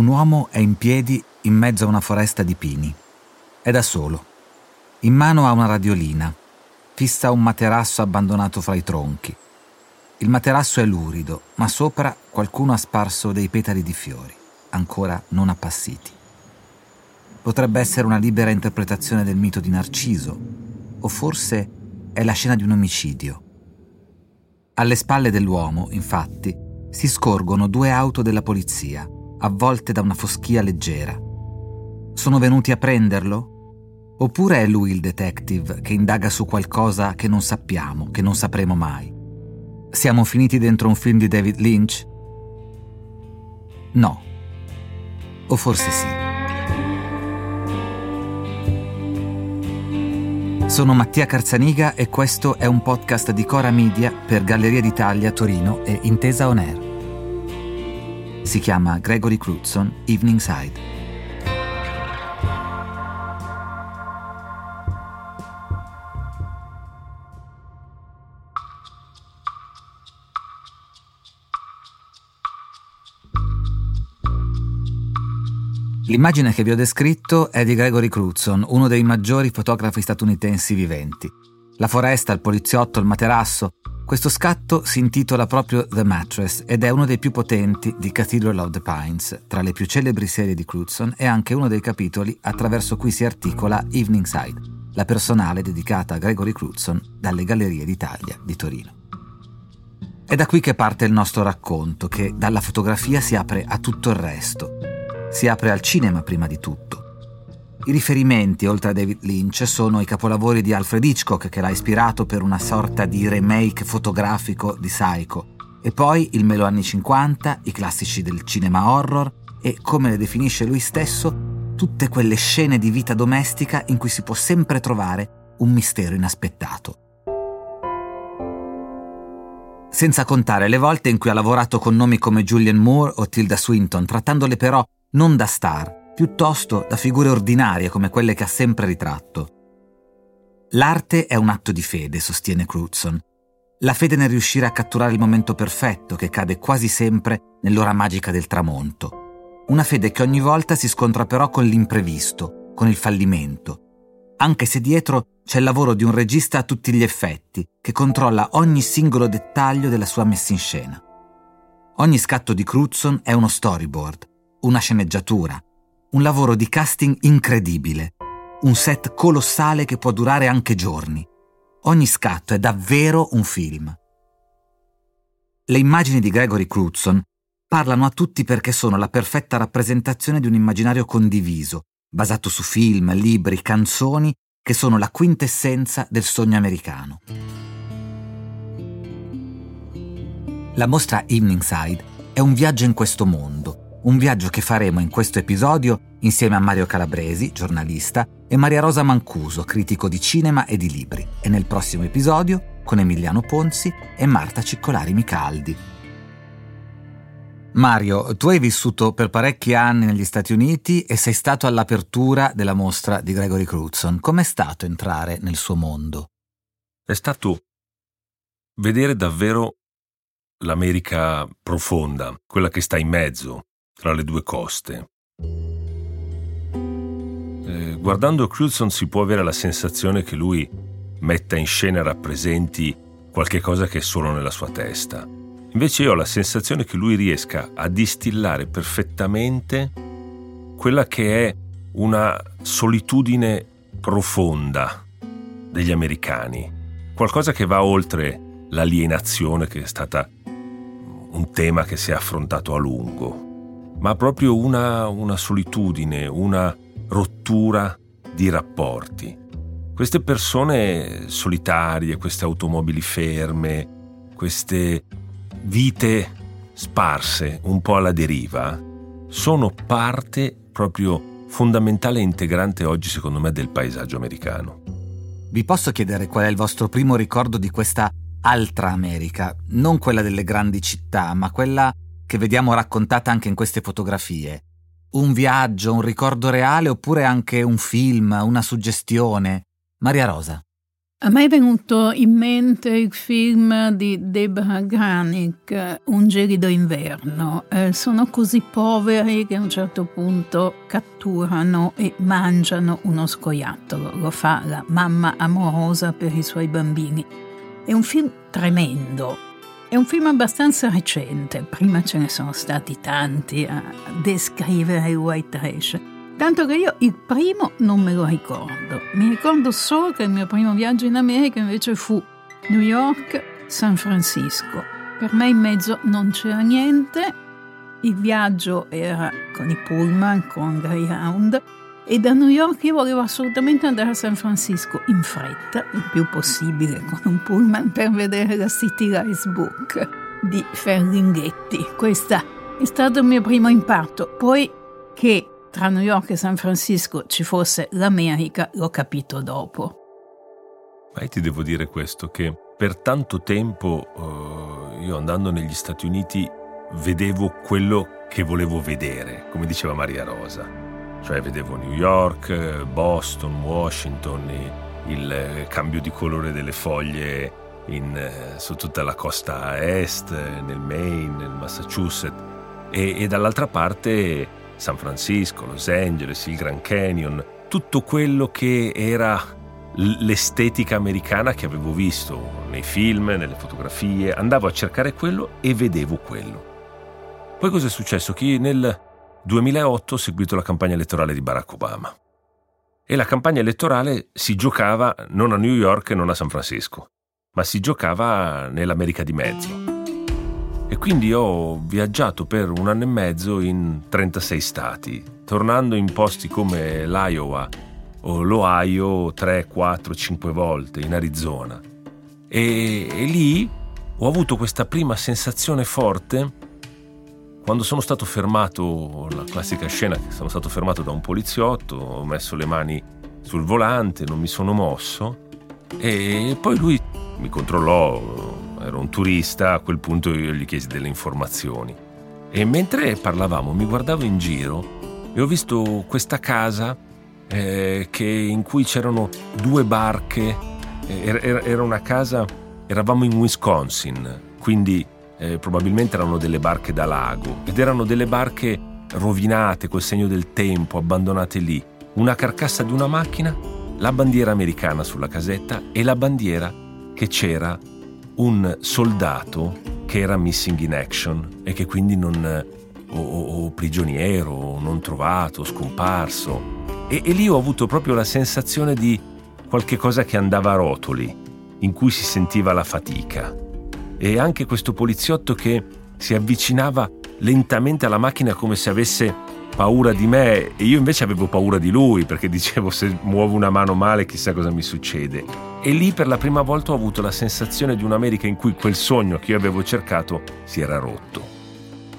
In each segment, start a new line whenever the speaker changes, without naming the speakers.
Un uomo è in piedi in mezzo a una foresta di pini. È da solo. In mano ha una radiolina. Fissa un materasso abbandonato fra i tronchi. Il materasso è lurido, ma sopra qualcuno ha sparso dei petali di fiori, ancora non appassiti. Potrebbe essere una libera interpretazione del mito di Narciso, o forse è la scena di un omicidio. Alle spalle dell'uomo, infatti, si scorgono due auto della polizia, avvolte da una foschia leggera. Sono venuti a prenderlo? Oppure è lui il detective che indaga su qualcosa che non sappiamo, che non sapremo mai? Siamo finiti dentro un film di David Lynch? No. O forse sì. Sono Mattia Carzaniga e questo è un podcast di Cora Media per Galleria d'Italia Torino e Intesa On Air. Si chiama Gregory Crutzen Evening Side. L'immagine che vi ho descritto è di Gregory Crutzen, uno dei maggiori fotografi statunitensi viventi. La foresta, il poliziotto, il materasso, questo scatto si intitola proprio The Mattress ed è uno dei più potenti di Cathedral of the Pines, tra le più celebri serie di Crutzen e anche uno dei capitoli attraverso cui si articola Evening Side, la personale dedicata a Gregory Crutzen dalle Gallerie d'Italia di Torino. È da qui che parte il nostro racconto, che dalla fotografia si apre a tutto il resto. Si apre al cinema prima di tutto i riferimenti, oltre a David Lynch, sono i capolavori di Alfred Hitchcock che l'ha ispirato per una sorta di remake fotografico di Psycho, e poi il melo anni 50, i classici del cinema horror e, come le definisce lui stesso, tutte quelle scene di vita domestica in cui si può sempre trovare un mistero inaspettato. Senza contare le volte in cui ha lavorato con nomi come Julian Moore o Tilda Swinton, trattandole però non da star, piuttosto da figure ordinarie come quelle che ha sempre ritratto. L'arte è un atto di fede, sostiene Crutzen. La fede nel riuscire a catturare il momento perfetto che cade quasi sempre nell'ora magica del tramonto. Una fede che ogni volta si scontra però con l'imprevisto, con il fallimento, anche se dietro c'è il lavoro di un regista a tutti gli effetti, che controlla ogni singolo dettaglio della sua messa in scena. Ogni scatto di Crutzen è uno storyboard, una sceneggiatura, un lavoro di casting incredibile, un set colossale che può durare anche giorni. Ogni scatto è davvero un film. Le immagini di Gregory Crutzen parlano a tutti perché sono la perfetta rappresentazione di un immaginario condiviso, basato su film, libri, canzoni che sono la quintessenza del sogno americano. La mostra Evening Side è un viaggio in questo mondo un viaggio che faremo in questo episodio insieme a Mario Calabresi, giornalista, e Maria Rosa Mancuso, critico di cinema e di libri, e nel prossimo episodio con Emiliano Ponzi e Marta Ciccolari Micaldi. Mario, tu hai vissuto per parecchi anni negli Stati Uniti e sei stato all'apertura della mostra di Gregory Crutzen. Com'è stato entrare nel suo mondo?
È stato vedere davvero l'America profonda, quella che sta in mezzo, tra le due coste. Eh, guardando Crutzen si può avere la sensazione che lui metta in scena e rappresenti qualche cosa che è solo nella sua testa. Invece io ho la sensazione che lui riesca a distillare perfettamente quella che è una solitudine profonda degli americani, qualcosa che va oltre l'alienazione che è stata un tema che si è affrontato a lungo ma proprio una, una solitudine, una rottura di rapporti. Queste persone solitarie, queste automobili ferme, queste vite sparse un po' alla deriva, sono parte proprio fondamentale e integrante oggi, secondo me, del paesaggio americano.
Vi posso chiedere qual è il vostro primo ricordo di questa altra America? Non quella delle grandi città, ma quella che vediamo raccontata anche in queste fotografie. Un viaggio, un ricordo reale oppure anche un film, una suggestione. Maria Rosa.
A me è venuto in mente il film di Deborah Granik, Un gelido inverno. Eh, sono così poveri che a un certo punto catturano e mangiano uno scoiattolo. Lo fa la mamma amorosa per i suoi bambini. È un film tremendo. È un film abbastanza recente, prima ce ne sono stati tanti a descrivere il white trash. Tanto che io il primo non me lo ricordo. Mi ricordo solo che il mio primo viaggio in America invece fu New York, San Francisco. Per me in mezzo non c'era niente. Il viaggio era con i pullman, con Greyhound. E da New York io volevo assolutamente andare a San Francisco in fretta, il più possibile con un pullman per vedere la City Lights Book di Ferlinghetti. Questo è stato il mio primo impatto. Poi che tra New York e San Francisco ci fosse l'America, l'ho capito dopo.
Ma io ti devo dire questo, che per tanto tempo uh, io andando negli Stati Uniti vedevo quello che volevo vedere, come diceva Maria Rosa. Cioè vedevo New York, Boston, Washington, il cambio di colore delle foglie in, eh, su tutta la costa est, nel Maine, nel Massachusetts e, e dall'altra parte San Francisco, Los Angeles, il Grand Canyon, tutto quello che era l'estetica americana che avevo visto nei film, nelle fotografie, andavo a cercare quello e vedevo quello. Poi cosa è successo? Che nel 2008 ho seguito la campagna elettorale di Barack Obama e la campagna elettorale si giocava non a New York e non a San Francisco, ma si giocava nell'America di mezzo. E quindi ho viaggiato per un anno e mezzo in 36 stati, tornando in posti come l'Iowa o l'Ohio 3, 4, 5 volte, in Arizona. E, e lì ho avuto questa prima sensazione forte quando sono stato fermato, la classica scena che sono stato fermato da un poliziotto, ho messo le mani sul volante, non mi sono mosso e poi lui mi controllò ero un turista, a quel punto io gli chiesi delle informazioni. E mentre parlavamo mi guardavo in giro e ho visto questa casa eh, che, in cui c'erano due barche, era, era, una casa, eravamo in Wisconsin, quindi eh, probabilmente erano delle barche da lago ed erano delle barche rovinate col segno del tempo, abbandonate lì, una carcassa di una macchina, la bandiera americana sulla casetta e la bandiera che c'era un soldato che era missing in action e che quindi non o, o prigioniero, non trovato, scomparso. E, e lì ho avuto proprio la sensazione di qualche cosa che andava a rotoli, in cui si sentiva la fatica. E anche questo poliziotto che si avvicinava lentamente alla macchina come se avesse paura di me e io invece avevo paura di lui perché dicevo se muovo una mano male chissà cosa mi succede. E lì per la prima volta ho avuto la sensazione di un'America in cui quel sogno che io avevo cercato si era rotto.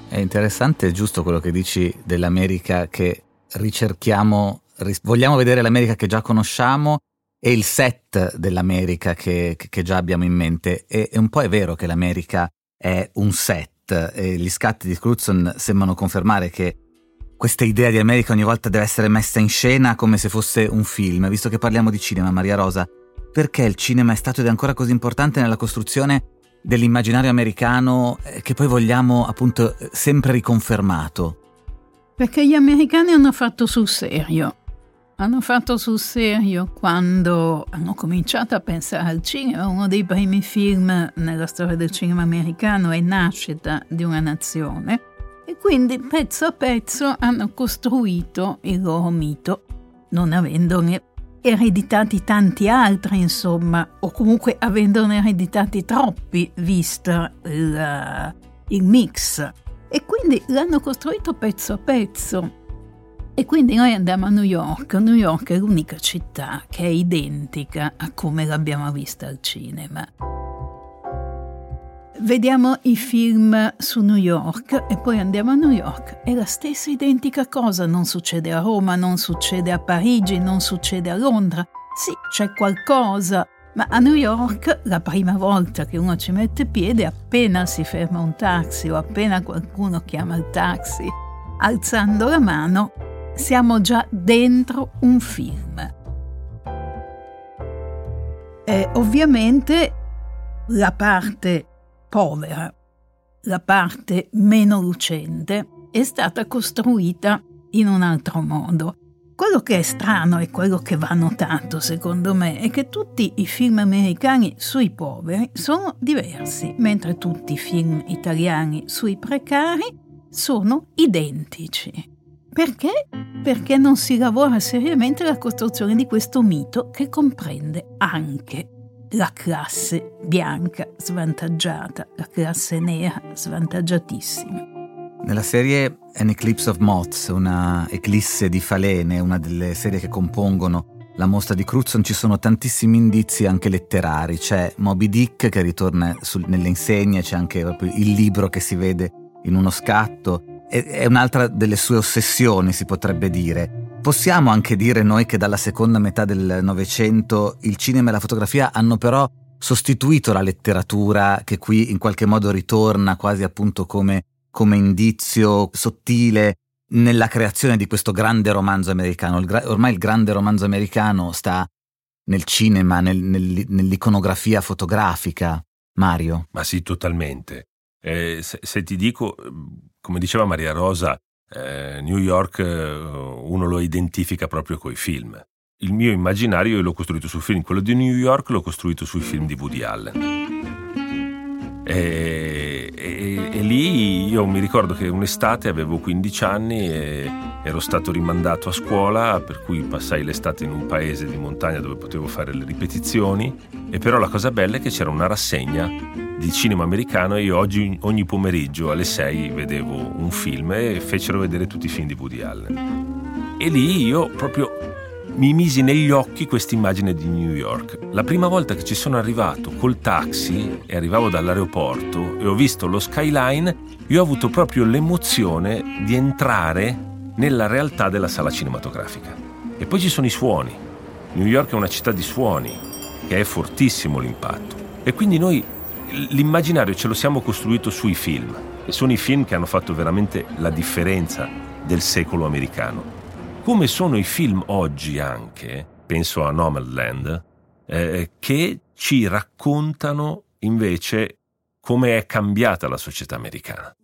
È interessante, è giusto quello che dici dell'America che ricerchiamo, vogliamo vedere l'America che già conosciamo e il set dell'America che, che già abbiamo in mente. E, e un po' è vero che l'America è un set e gli scatti di Crutzen sembrano confermare che questa idea di America ogni volta deve essere messa in scena come se fosse un film. Visto che parliamo di cinema, Maria Rosa, perché il cinema è stato ed è ancora così importante nella costruzione dell'immaginario americano eh, che poi vogliamo appunto sempre riconfermato?
Perché gli americani hanno fatto sul serio. Hanno fatto sul serio quando hanno cominciato a pensare al cinema. Uno dei primi film nella storia del cinema americano è Nascita di una nazione e quindi pezzo a pezzo hanno costruito il loro mito, non avendone ereditati tanti altri, insomma, o comunque avendone ereditati troppi, visto il, il mix. E quindi l'hanno costruito pezzo a pezzo. E quindi noi andiamo a New York. New York è l'unica città che è identica a come l'abbiamo vista al cinema. Vediamo i film su New York e poi andiamo a New York. È la stessa identica cosa, non succede a Roma, non succede a Parigi, non succede a Londra. Sì, c'è qualcosa, ma a New York la prima volta che uno ci mette piede, appena si ferma un taxi o appena qualcuno chiama il taxi, alzando la mano, siamo già dentro un film. Eh, ovviamente la parte povera, la parte meno lucente, è stata costruita in un altro modo. Quello che è strano e quello che va notato, secondo me, è che tutti i film americani sui poveri sono diversi, mentre tutti i film italiani sui precari sono identici. Perché? Perché non si lavora seriamente alla costruzione di questo mito che comprende anche la classe bianca svantaggiata, la classe nera svantaggiatissima.
Nella serie An Eclipse of Moths, una eclisse di falene, una delle serie che compongono la mostra di Crutzen, ci sono tantissimi indizi anche letterari. C'è Moby Dick che ritorna sul, nelle insegne, c'è anche il libro che si vede in uno scatto. È, un'altra delle sue ossessioni, si potrebbe dire. Possiamo anche dire noi che dalla seconda metà del Novecento il cinema e la fotografia hanno però sostituito la letteratura che qui in qualche modo ritorna quasi appunto come come indizio sottile nella creazione di questo grande romanzo americano. Il gra- ormai il grande romanzo americano sta nel cinema, nel, nel, nell'iconografia fotografica. Mario.
Ma sì, totalmente. Eh, se, se, ti dico, come diceva Maria Rosa, eh, New York eh, uno lo identifica proprio coi film. Il mio immaginario io l'ho costruito sul film, quello di New York l'ho costruito sui film di Woody Allen. E e, lì io mi ricordo che un'estate avevo 15 anni e ero stato rimandato a scuola, per cui passai l'estate in un paese di montagna dove potevo fare le ripetizioni. E però la cosa bella è che c'era una rassegna di cinema americano e io oggi, ogni pomeriggio alle 6 vedevo un film e fecero vedere tutti i film di Woody Allen. E lì io proprio mi misi negli occhi questa immagine di New York. La prima volta che ci sono arrivato col taxi e arrivavo dall'aeroporto e ho visto lo skyline, io ho avuto proprio l'emozione di entrare nella realtà della sala cinematografica. E poi ci sono i suoni. New York è una città di suoni, che è fortissimo l'impatto. E quindi noi l'immaginario ce lo siamo costruito sui film. E sono i film che hanno fatto veramente la differenza del secolo americano come sono i film oggi anche, penso a Nomadland, eh, che ci raccontano invece come è cambiata la società americana.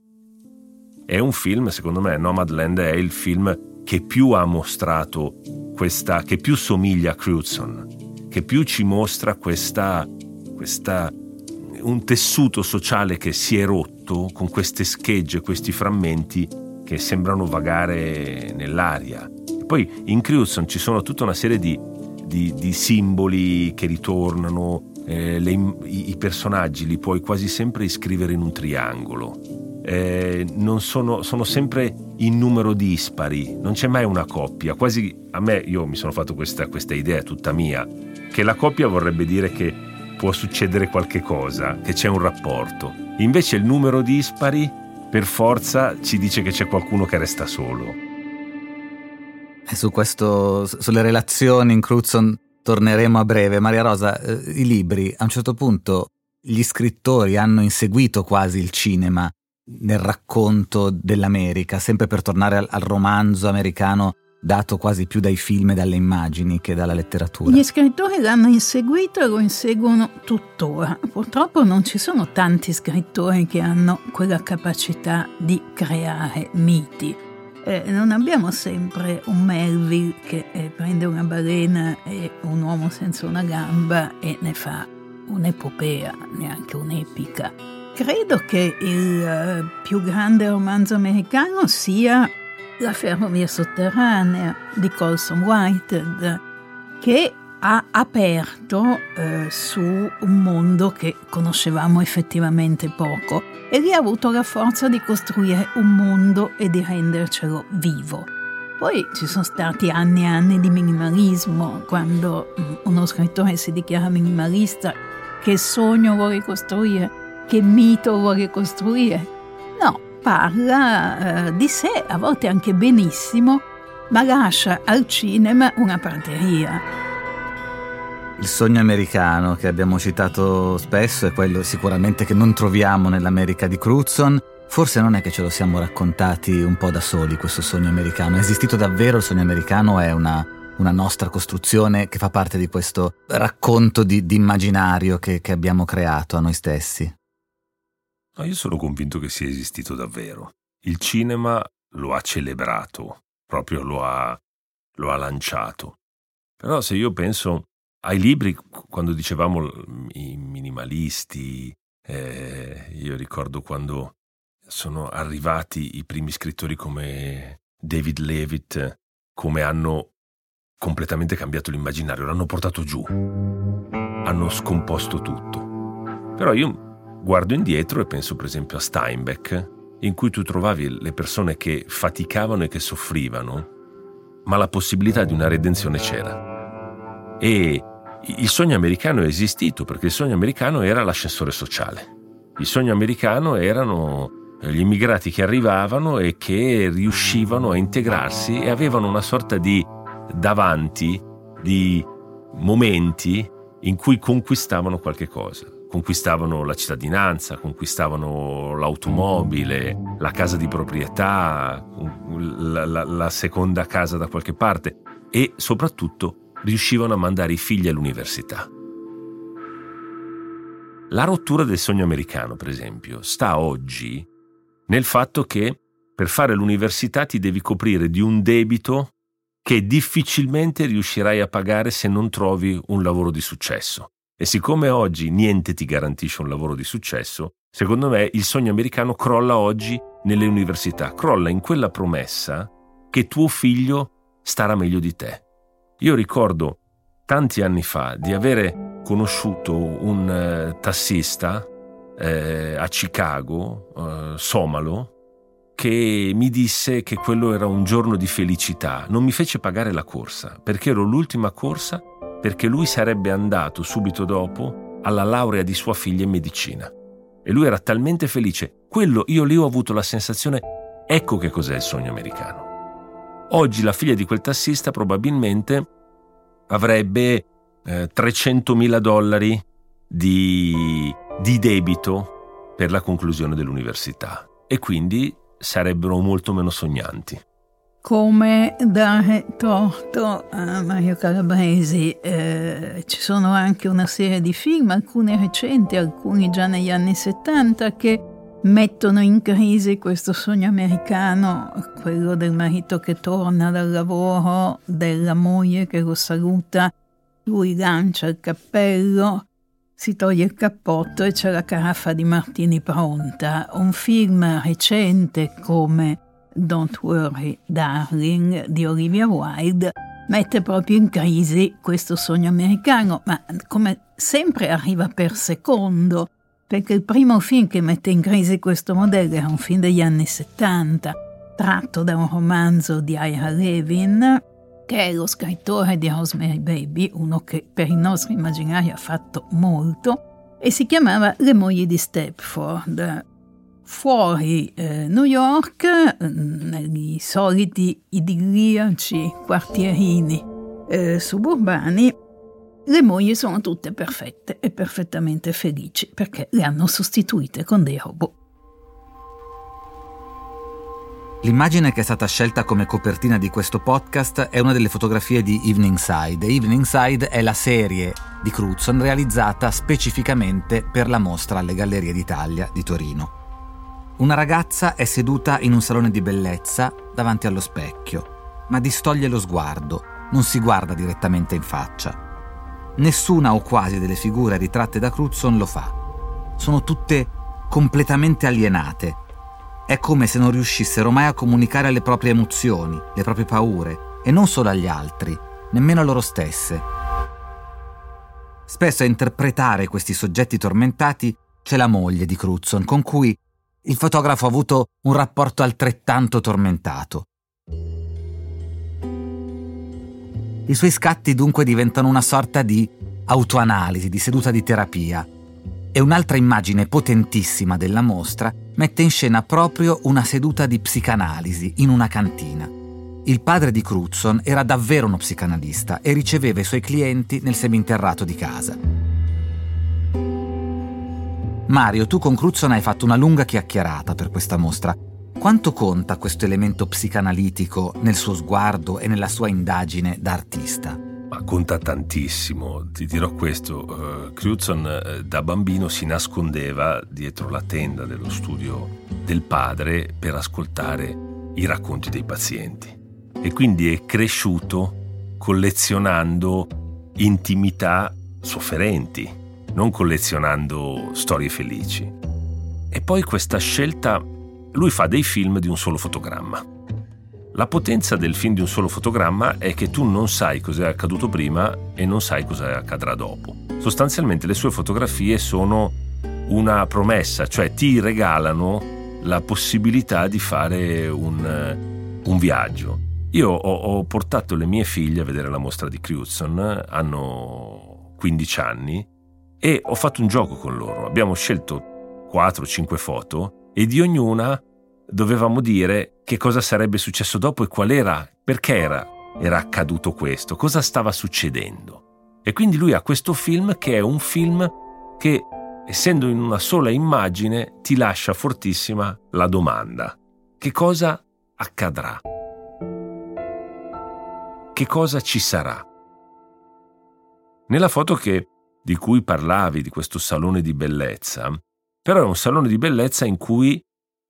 È un film, secondo me, Nomadland è il film che più ha mostrato questa, che più somiglia a Crutzen, che più ci mostra questa, questa, un tessuto sociale che si è rotto con queste schegge, questi frammenti che sembrano vagare nell'aria. Poi in Cruson ci sono tutta una serie di, di, di simboli che ritornano, eh, le, i, i, personaggi li puoi quasi sempre iscrivere in un triangolo. Eh, sono, sono, sempre in numero dispari, non c'è mai una coppia. Quasi a me, io mi sono fatto questa, questa idea tutta mia, che la coppia vorrebbe dire che può succedere qualche cosa, che c'è un rapporto. Invece il numero dispari per forza ci dice che c'è qualcuno che resta solo.
E su questo, sulle relazioni in Crutzen torneremo a breve. Maria Rosa, eh, i libri, a un certo punto gli scrittori hanno inseguito quasi il cinema nel racconto dell'America, sempre per tornare al, al romanzo americano dato quasi più dai film e dalle immagini che dalla letteratura.
Gli scrittori l'hanno inseguito e lo inseguono tuttora. Purtroppo non ci sono tanti scrittori che hanno quella capacità di creare miti eh, non abbiamo sempre un Melville che eh, prende una balena e un uomo senza una gamba e ne fa un'epopea, neanche un'epica. Credo che il uh, più grande romanzo americano sia La ferrovia sotterranea di Colson Whitehead, che ha aperto eh, su un mondo che conoscevamo effettivamente poco e lì ha avuto la forza di costruire un mondo e di rendercelo vivo. Poi ci sono stati anni e anni di minimalismo, quando mm, uno scrittore si dichiara minimalista, che sogno vuole costruire, che mito vuole costruire. No, parla eh, di sé, a volte anche benissimo, ma lascia al cinema una prateria
il sogno americano che abbiamo citato spesso è quello sicuramente che non troviamo nell'America di Crutzen. Forse non è che ce lo siamo raccontati un po' da soli questo sogno americano. È esistito davvero il sogno americano? È una una nostra costruzione che fa parte di questo racconto di, di immaginario che, che abbiamo creato a noi stessi?
No, io sono convinto che sia esistito davvero. Il cinema lo ha celebrato, proprio lo ha, lo ha lanciato. Però se io penso ai libri, quando dicevamo i minimalisti, eh, io ricordo quando sono arrivati i primi scrittori come David Levitt, come hanno completamente cambiato l'immaginario, l'hanno portato giù, hanno scomposto tutto. Però io guardo indietro e penso per esempio a Steinbeck, in cui tu trovavi le persone che faticavano e che soffrivano, ma la possibilità di una redenzione c'era. E il sogno americano è esistito perché il sogno americano era l'ascensore sociale. Il sogno americano erano gli immigrati che arrivavano e che riuscivano a integrarsi e avevano una sorta di davanti, di momenti in cui conquistavano qualche cosa. Conquistavano la cittadinanza, conquistavano l'automobile, la casa di proprietà, la, la, la seconda casa da qualche parte e soprattutto riuscivano a mandare i figli all'università. La rottura del sogno americano, per esempio, sta oggi nel fatto che per fare l'università ti devi coprire di un debito che difficilmente riuscirai a pagare se non trovi un lavoro di successo. E siccome oggi niente ti garantisce un lavoro di successo, secondo me il sogno americano crolla oggi nelle università, crolla in quella promessa che tuo figlio starà meglio di te. Io ricordo tanti anni fa di avere conosciuto un eh, tassista eh, a Chicago, eh, somalo, che mi disse che quello era un giorno di felicità. Non mi fece pagare la corsa, perché ero l'ultima corsa, perché lui sarebbe andato subito dopo alla laurea di sua figlia in medicina. E lui era talmente felice. Quello, io lì ho avuto la sensazione, ecco che cos'è il sogno americano. Oggi la figlia di quel tassista probabilmente avrebbe eh, 300.000 dollari di di debito per la conclusione dell'università e quindi sarebbero molto meno sognanti.
Come dare torto a Mario Calabresi, eh, ci sono anche una serie di film, alcuni recenti, alcuni già negli anni 70, che mettono in crisi questo sogno americano, quello del marito che torna dal lavoro, della moglie che lo saluta, lui lancia il cappello, si toglie il cappotto e c'è la caraffa di martini pronta. Un film recente come Don't Worry Darling di Olivia Wilde mette proprio in crisi questo sogno americano, ma come sempre arriva per secondo, perché il primo film che mette in crisi questo modello era un film degli anni 70, tratto da un romanzo di Ira Levin, che è lo scrittore di Rosemary Baby, uno che per i nostri immaginari ha fatto molto, e si chiamava Le mogli di Stepford. Fuori eh, New York, negli soliti idilliaci quartierini eh, suburbani, le mogli sono tutte perfette e perfettamente felici perché le hanno sostituite con dei robot.
L'immagine che è stata scelta come copertina di questo podcast è una delle fotografie di Evening Side. Evening Side è la serie di Crutzen realizzata specificamente per la mostra alle Gallerie d'Italia di Torino. Una ragazza è seduta in un salone di bellezza davanti allo specchio, ma distoglie lo sguardo, non si guarda direttamente in faccia. Nessuna o quasi delle figure ritratte da Crutzen lo fa. Sono tutte completamente alienate è come se non riuscissero mai a comunicare le proprie emozioni, le proprie paure, e non solo agli altri, nemmeno a loro stesse. Spesso a interpretare questi soggetti tormentati c'è la moglie di Crutzen, con cui il fotografo ha avuto un rapporto altrettanto tormentato. I suoi scatti dunque diventano una sorta di autoanalisi, di seduta di terapia, e un'altra immagine potentissima della mostra mette in scena proprio una seduta di psicanalisi in una cantina. Il padre di Crutzen era davvero uno psicanalista e riceveva i suoi clienti nel seminterrato di casa. Mario, tu con Crutzen hai fatto una lunga chiacchierata per questa mostra. Quanto conta questo elemento psicanalitico nel suo sguardo e nella sua indagine da artista?
Ma conta tantissimo, ti dirò questo. Uh, Crutzen uh, da bambino si nascondeva dietro la tenda dello studio del padre per ascoltare i racconti dei pazienti e quindi è cresciuto collezionando intimità sofferenti, non collezionando storie felici. E poi questa scelta, lui fa dei film di un solo fotogramma. La potenza del film di un solo fotogramma è che tu non sai cos'è accaduto prima e non sai cosa accadrà dopo. Sostanzialmente le sue fotografie sono una promessa, cioè ti regalano la possibilità di fare un, un viaggio. Io ho, ho, portato le mie figlie a vedere la mostra di Crutzen, hanno 15 anni, e ho fatto un gioco con loro. Abbiamo scelto 4-5 foto e di ognuna dovevamo dire che cosa sarebbe successo dopo e qual era, perché era, era accaduto questo, cosa stava succedendo. E quindi lui ha questo film che è un film che essendo in una sola immagine, ti lascia fortissima la domanda. Che cosa accadrà? Che cosa ci sarà? Nella foto che, di cui parlavi, di questo salone di bellezza, però è un salone di bellezza in cui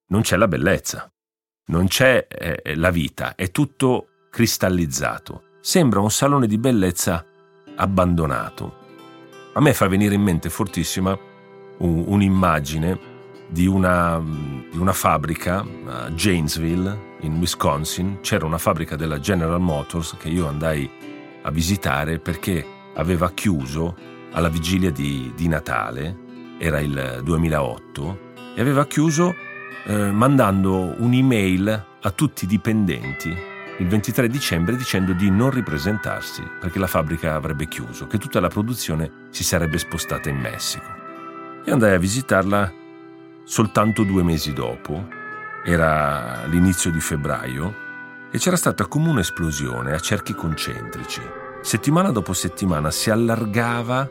non c'è la bellezza, non c'è eh, la vita, è tutto cristallizzato. Sembra un salone di bellezza abbandonato. A me fa venire in mente fortissima un, un'immagine di una, di una, fabbrica a Janesville, in Wisconsin. C'era una fabbrica della General Motors che io andai a visitare perché aveva chiuso alla vigilia di, di Natale, era il 2008, e aveva chiuso eh, mandando un'email a tutti i dipendenti il 23 dicembre dicendo di non ripresentarsi perché la fabbrica avrebbe chiuso, che tutta la produzione si sarebbe spostata in Messico e andai a visitarla soltanto due mesi dopo. Era l'inizio di febbraio e c'era stata come un'esplosione a cerchi concentrici. Settimana dopo settimana si allargava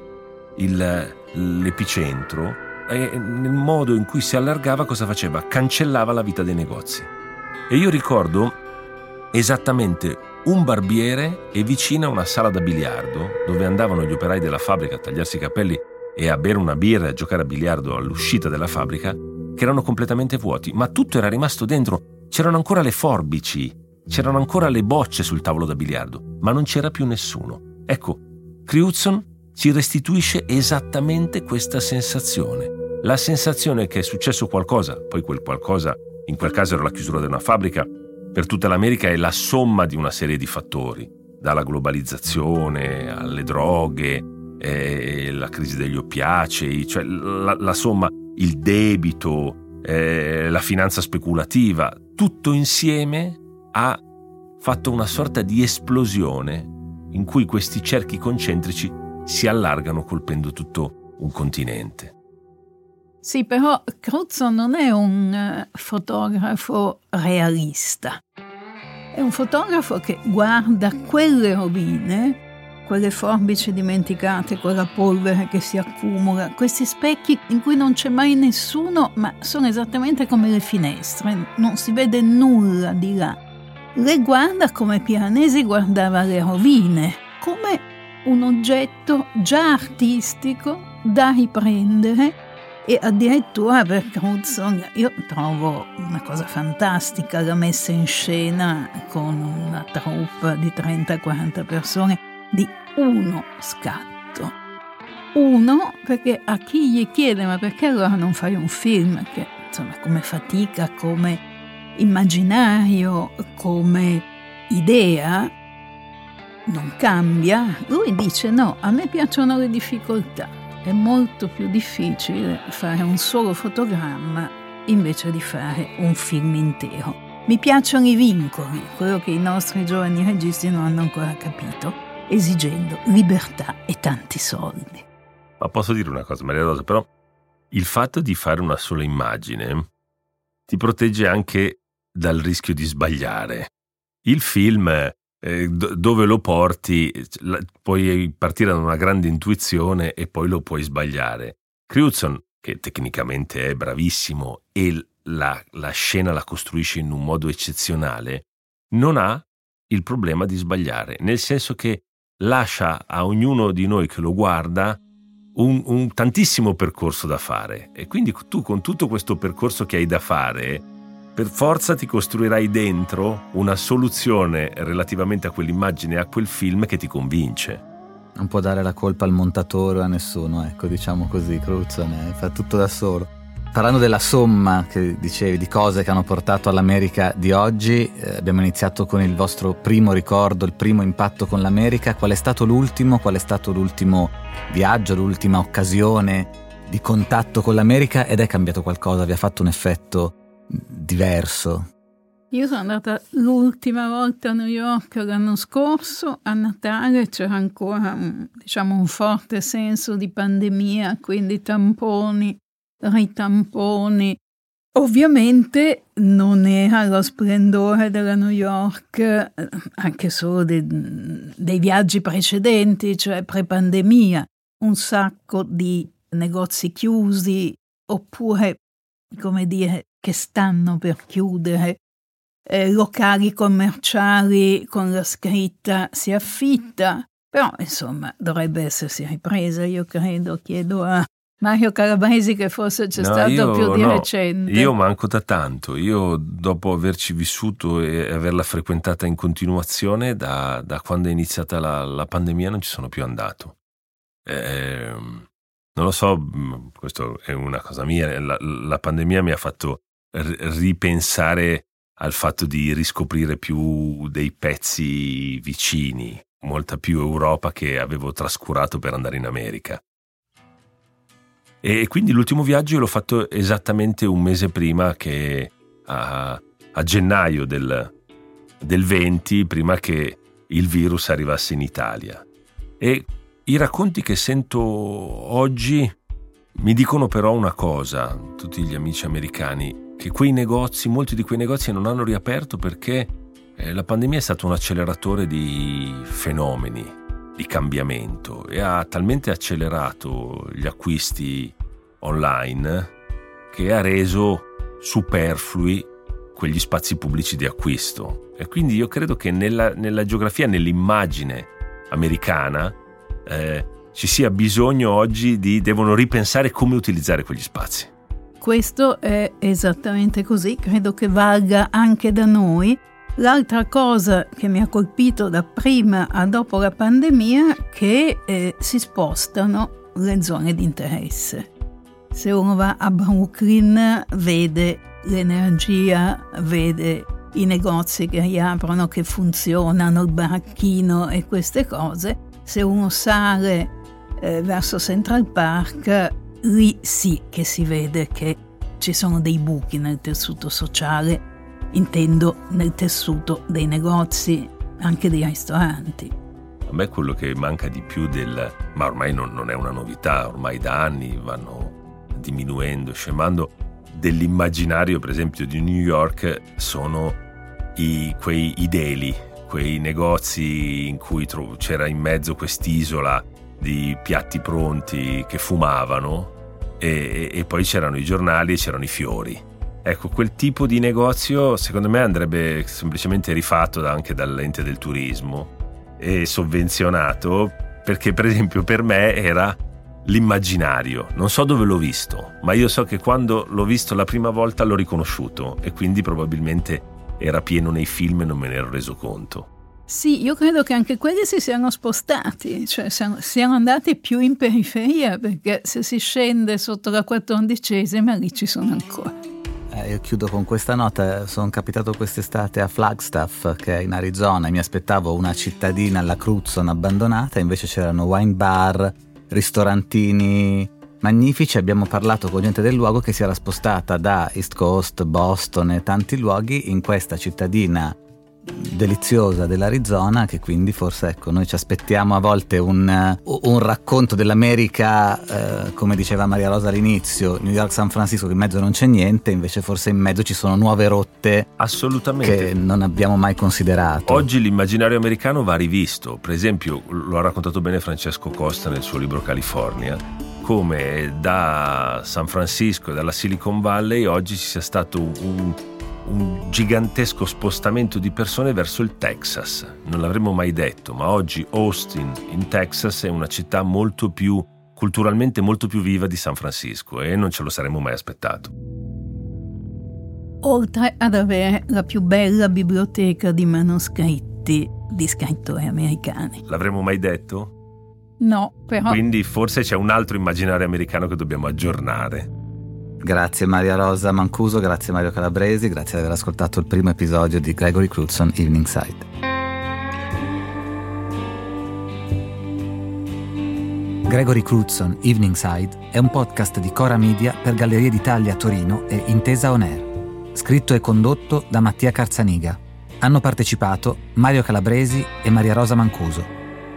il, l'epicentro e nel modo in cui si allargava cosa faceva? Cancellava la vita dei negozi. E io ricordo esattamente un barbiere e vicino a una sala da biliardo dove andavano gli operai della fabbrica a tagliarsi i capelli e a bere una birra e a giocare a biliardo all'uscita della fabbrica, che erano completamente vuoti, ma tutto era rimasto dentro. C'erano ancora le forbici, c'erano ancora le bocce sul tavolo da biliardo, ma non c'era più nessuno. Ecco, Crutzen ci restituisce esattamente questa sensazione. La sensazione che è successo qualcosa, poi quel qualcosa, in quel caso era la chiusura di una fabbrica, per tutta l'America è la somma di una serie di fattori, dalla globalizzazione alle droghe, eh, la crisi degli oppiacei, cioè la, la somma, il debito, eh, la finanza speculativa, tutto insieme ha fatto una sorta di esplosione in cui questi cerchi concentrici si allargano colpendo tutto un continente.
Sì, però Cruzzo non è un eh, fotografo realista. È un fotografo che guarda quelle rovine quelle forbici dimenticate, quella polvere che si accumula, questi specchi in cui non c'è mai nessuno, ma sono esattamente come le finestre, non si vede nulla di là. Le guarda come Piranesi guardava le rovine, come un oggetto già artistico da riprendere e addirittura per Crutzen io trovo una cosa fantastica la messa in scena con una troupe di 30-40 persone di uno scatto. Uno perché a chi gli chiede ma perché allora non fai un film che insomma come fatica, come immaginario, come idea non cambia, lui dice no, a me piacciono le difficoltà, è molto più difficile fare un solo fotogramma invece di fare un film intero. Mi piacciono i vincoli, quello che i nostri giovani registi non hanno ancora capito esigendo libertà e tanti soldi.
Ma posso dire una cosa, Maria Rosa, però il fatto di fare una sola immagine ti protegge anche dal rischio di sbagliare. Il film, eh, dove lo porti, puoi partire da una grande intuizione e poi lo puoi sbagliare. Crutzen, che tecnicamente è bravissimo e la, la scena la costruisce in un modo eccezionale, non ha il problema di sbagliare, nel senso che lascia a ognuno di noi che lo guarda un, un, tantissimo percorso da fare e quindi tu con tutto questo percorso che hai da fare per forza ti costruirai dentro una soluzione relativamente a quell'immagine a quel film che ti convince.
Non può dare la colpa al montatore o a nessuno, ecco, diciamo così, Cruzzone, fa tutto da solo. Parlando della somma che dicevi di cose che hanno portato all'America di oggi, eh, abbiamo iniziato con il vostro primo ricordo, il primo impatto con l'America. Qual è stato l'ultimo? Qual è stato l'ultimo viaggio, l'ultima occasione di contatto con l'America ed è cambiato qualcosa? Vi ha fatto un effetto diverso?
Io sono andata l'ultima volta a New York l'anno scorso, a Natale c'era ancora un, diciamo, un forte senso di pandemia, quindi tamponi, ritamponi. Ovviamente non era lo splendore della New York, anche solo de, dei viaggi precedenti, cioè pre-pandemia, un sacco di negozi chiusi, oppure, come dire, che stanno per chiudere, eh, locali commerciali con la scritta si affitta, però insomma dovrebbe essersi ripresa, io credo, chiedo a Mario Calabresi che forse c'è no, stato io, più di
no,
recente.
Io manco da tanto, io dopo averci vissuto e averla frequentata in continuazione, da, da quando è iniziata la, la, pandemia non ci sono più andato. Eh, non lo so, mm, questo è una cosa mia, la, la pandemia mi ha fatto ripensare al fatto di riscoprire più dei pezzi vicini, molta più Europa che avevo trascurato per andare in America. E quindi l'ultimo viaggio l'ho fatto esattamente un mese prima che a, a gennaio del, del 20, prima che il virus arrivasse in Italia. E i racconti che sento oggi mi dicono però una cosa, tutti gli amici americani, che quei negozi, molti di quei negozi non hanno riaperto perché eh, la pandemia è stato un acceleratore di fenomeni, di cambiamento e ha talmente accelerato gli acquisti online che ha reso superflui quegli spazi pubblici di acquisto. E quindi io credo che nella, nella geografia, nell'immagine americana, eh, ci sia bisogno oggi di devono ripensare come utilizzare quegli spazi.
Questo è esattamente così, credo che valga anche da noi. L'altra cosa che mi ha colpito da prima a dopo la pandemia è che eh, si spostano le zone di interesse. Se uno va a Brooklyn vede l'energia, vede i negozi che riaprono, che funzionano, il baracchino e queste cose. Se uno sale eh, verso Central Park lì sì che si vede che ci sono dei buchi nel tessuto sociale, intendo nel tessuto dei negozi, anche dei ristoranti.
A me quello che manca di più del... ma ormai non, non è una novità, ormai da anni vanno diminuendo, scemando, dell'immaginario per esempio di New York sono i, quei i deli, quei negozi in cui c'era in mezzo quest'isola di piatti pronti che fumavano e, e poi c'erano i giornali e c'erano i fiori. Ecco, quel tipo di negozio secondo me andrebbe semplicemente rifatto anche dall'ente del turismo e sovvenzionato perché per esempio per me era l'immaginario. Non so dove l'ho visto, ma io so che quando l'ho visto la prima volta l'ho riconosciuto e quindi probabilmente era pieno nei film e non me ne ero reso conto.
Sì, io credo che anche quelli si siano spostati, cioè siano, andati più in periferia, perché se si scende sotto la quattordicesima lì ci sono ancora.
Eh, io chiudo con questa nota, sono capitato quest'estate a Flagstaff, che è in Arizona, e mi aspettavo una cittadina alla Cruzzon abbandonata, invece c'erano wine bar, ristorantini magnifici, abbiamo parlato con gente del luogo che si era spostata da East Coast, Boston e tanti luoghi in questa cittadina deliziosa dell'Arizona che quindi forse ecco noi ci aspettiamo a volte un, un racconto dell'America eh, come diceva Maria Rosa all'inizio New York San Francisco che in mezzo non c'è niente invece forse in mezzo ci sono nuove rotte
assolutamente.
che non abbiamo mai considerato.
Oggi l'immaginario americano va rivisto. Per esempio lo ha raccontato bene Francesco Costa nel suo libro California come da San Francisco e dalla Silicon Valley oggi ci sia stato un un gigantesco spostamento di persone verso il Texas. Non l'avremmo mai detto, ma oggi Austin in Texas è una città molto più culturalmente molto più viva di San Francisco e non ce lo saremmo mai aspettato.
Oltre ad avere la più bella biblioteca di manoscritti di scrittori americani.
L'avremmo mai detto?
No, però...
Quindi forse c'è un altro immaginario americano che dobbiamo aggiornare.
Grazie Maria Rosa Mancuso, grazie Mario Calabresi, grazie di aver ascoltato il primo episodio di Gregory Crutzen Evening Side. Gregory Crutzen Evening Side è un podcast di Cora Media per Gallerie d'Italia Torino e Intesa On Air. Scritto e condotto da Mattia Carzaniga. Hanno partecipato Mario Calabresi e Maria Rosa Mancuso.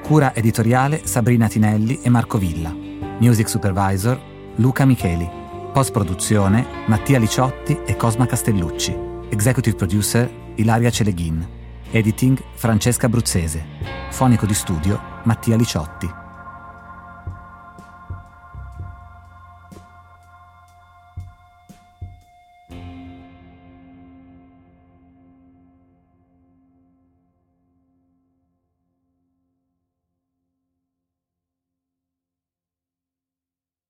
Cura editoriale Sabrina Tinelli e Marco Villa. Music Supervisor Luca Micheli. Post produzione Mattia Liciotti e Cosma Castellucci. Executive producer Ilaria Celeghin. Editing Francesca Bruzzese. Fonico di studio Mattia Liciotti.